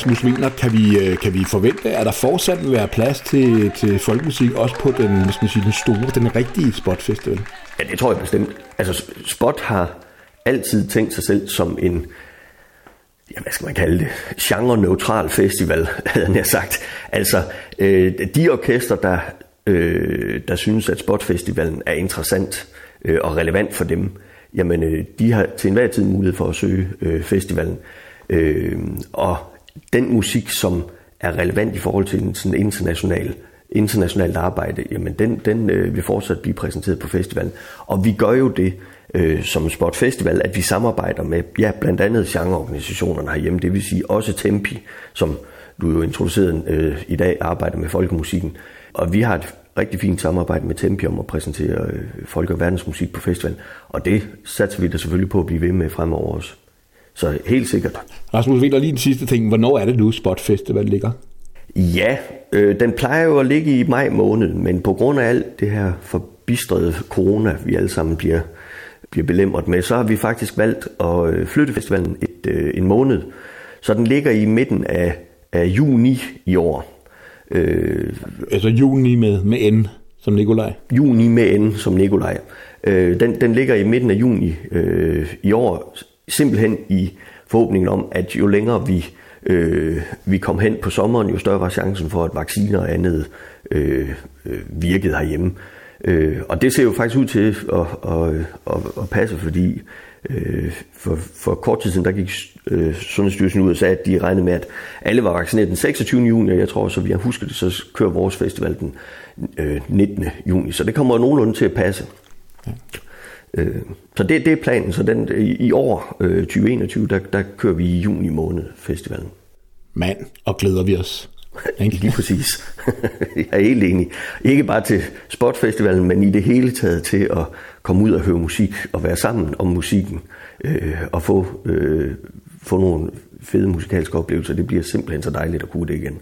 Rasmus Wiener, kan vi, øh, kan vi forvente, at der fortsat vil være plads til, til folkemusik, også på den, hvis man siger, den store, den rigtige spotfestival? Ja, det tror jeg bestemt. Altså, Spot har altid tænkt sig selv som en, ja, hvad skal man kalde det, genre-neutral festival, havde jeg sagt. Altså, øh, de orkester, der, øh, der synes, at Spotfestivalen er interessant øh, og relevant for dem, jamen, øh, de har til enhver tid mulighed for at søge øh, festivalen. Øh, og den musik, som er relevant i forhold til en sådan international internationalt arbejde, jamen den, den øh, vil fortsat blive præsenteret på festivalen. Og vi gør jo det øh, som Sport Festival, at vi samarbejder med ja, blandt andet genreorganisationerne herhjemme, det vil sige også Tempi, som du jo introducerede øh, i dag, arbejder med folkemusikken. Og vi har et rigtig fint samarbejde med Tempi om at præsentere øh, folk- og verdensmusik på festivalen. Og det satser vi da selvfølgelig på at blive ved med fremover også. Så helt sikkert. Rasmus, du lige en sidste ting. Hvornår er det nu, Spot Festival ligger? Ja, øh, den plejer jo at ligge i maj måned, men på grund af alt det her forbistrede corona, vi alle sammen bliver, bliver belemret med, så har vi faktisk valgt at øh, flytte festivalen et, øh, en måned. Så den ligger i midten af, af juni i år. Øh, altså juni med, med N, som Nikolaj? Juni med N, som Nikolaj. Øh, den, den ligger i midten af juni øh, i år, simpelthen i forhåbningen om, at jo længere vi øh, vi kom hen på sommeren, jo større var chancen for, at vacciner og andet øh, øh, virkede herhjemme. Øh, og det ser jo faktisk ud til at, at, at, at passe, fordi øh, for, for kort tid siden, der gik øh, Sundhedsstyrelsen ud og sagde, at de regnede med, at alle var vaccineret den 26. juni, og jeg tror, så vi har husket det, så kører vores festival den øh, 19. juni. Så det kommer nogenlunde til at passe. Ja. Øh, så det, det er planen. Så den, i, i år, øh, 2021, der, der kører vi i juni måned festivalen. Mand, og glæder vi os. Lige præcis. jeg er helt enig. Ikke bare til Spotfestivalen, men i det hele taget til at komme ud og høre musik og være sammen om musikken øh, og få, øh, få nogle fede musikalske oplevelser. Det bliver simpelthen så dejligt at kunne det igen.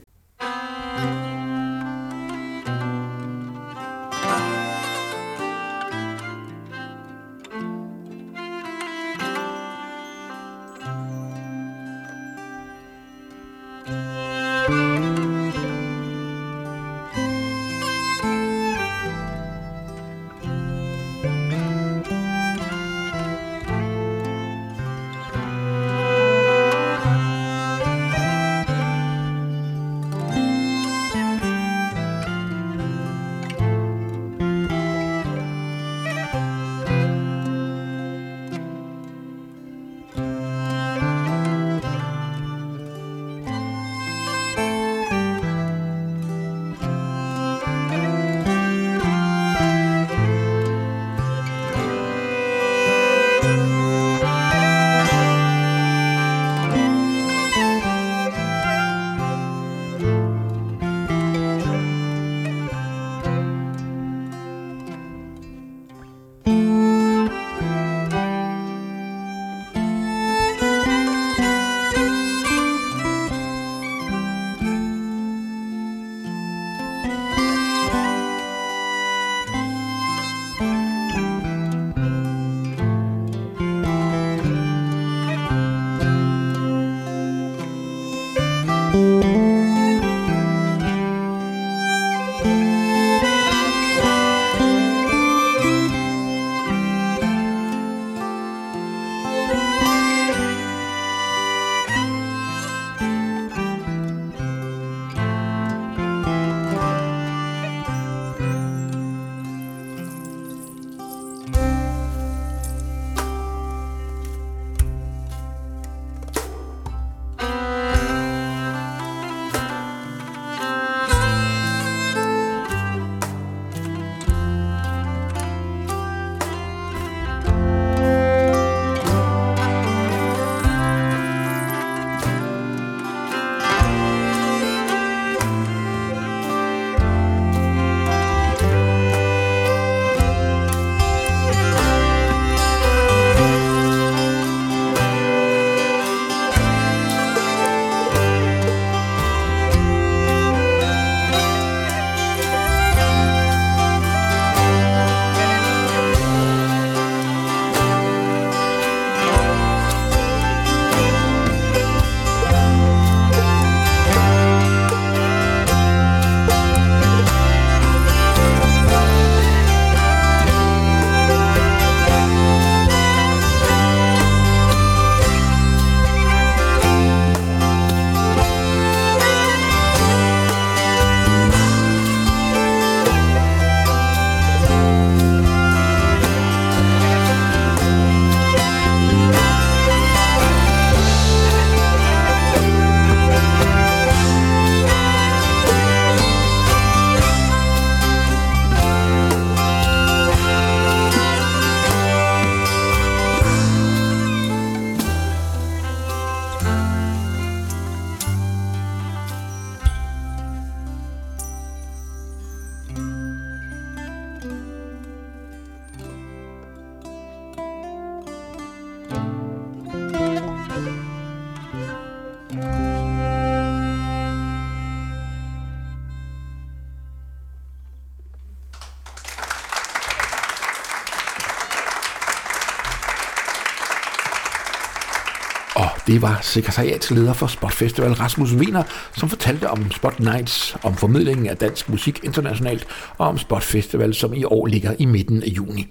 Det var sekretariatsleder for Spot Festival Rasmus Wiener, som fortalte om Spot Nights, om formidlingen af dansk musik internationalt, og om Spot Festival, som i år ligger i midten af juni.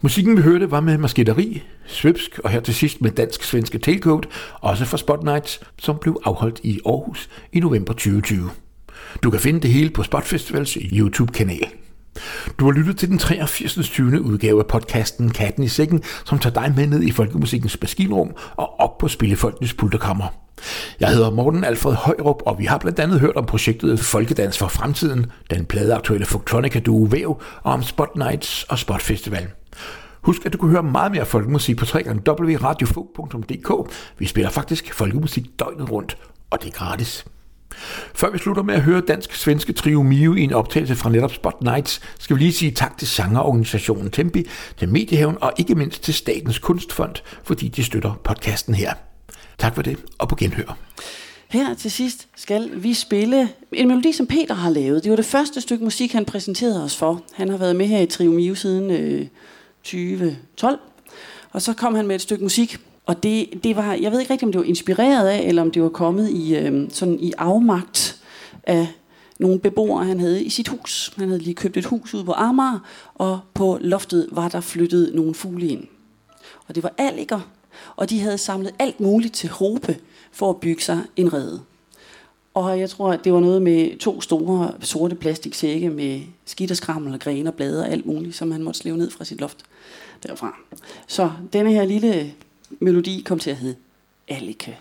Musikken vi hørte var med masketteri, svipsk og her til sidst med dansk-svenske tailcoat, også for Spot Nights, som blev afholdt i Aarhus i november 2020. Du kan finde det hele på Spot Festivals YouTube-kanal. Du har lyttet til den 83. 20. udgave af podcasten Katten i Sækken, som tager dig med ned i folkemusikkens maskinrum og op på Spillefolkenes pulterkammer. Jeg hedder Morten Alfred Højrup, og vi har blandt andet hørt om projektet Folkedans for Fremtiden, den pladeaktuelle Folktronica Duo Væv, og om Spot Nights og Spot Festival. Husk, at du kan høre meget mere folkemusik på www.radiofog.dk. Vi spiller faktisk folkemusik døgnet rundt, og det er gratis. Før vi slutter med at høre dansk-svenske trio Mio i en optagelse fra netop Spot Nights, skal vi lige sige tak til sangerorganisationen Tempi, til Mediehaven og ikke mindst til Statens Kunstfond, fordi de støtter podcasten her. Tak for det, og på genhør. Her til sidst skal vi spille en melodi, som Peter har lavet. Det var det første stykke musik, han præsenterede os for. Han har været med her i Trio Mio siden øh, 2012. Og så kom han med et stykke musik, og det, det var, jeg ved ikke rigtig, om det var inspireret af, eller om det var kommet i, øh, sådan i afmagt af nogle beboere, han havde i sit hus. Han havde lige købt et hus ude på Amager, og på loftet var der flyttet nogle fugle ind. Og det var alliger, og de havde samlet alt muligt til hobe for at bygge sig en rede. Og jeg tror, at det var noget med to store sorte plastiksække med skidt og skrammel og grene og blade og alt muligt, som han måtte slæve ned fra sit loft derfra. Så denne her lille melodi kom til at hedde Allike.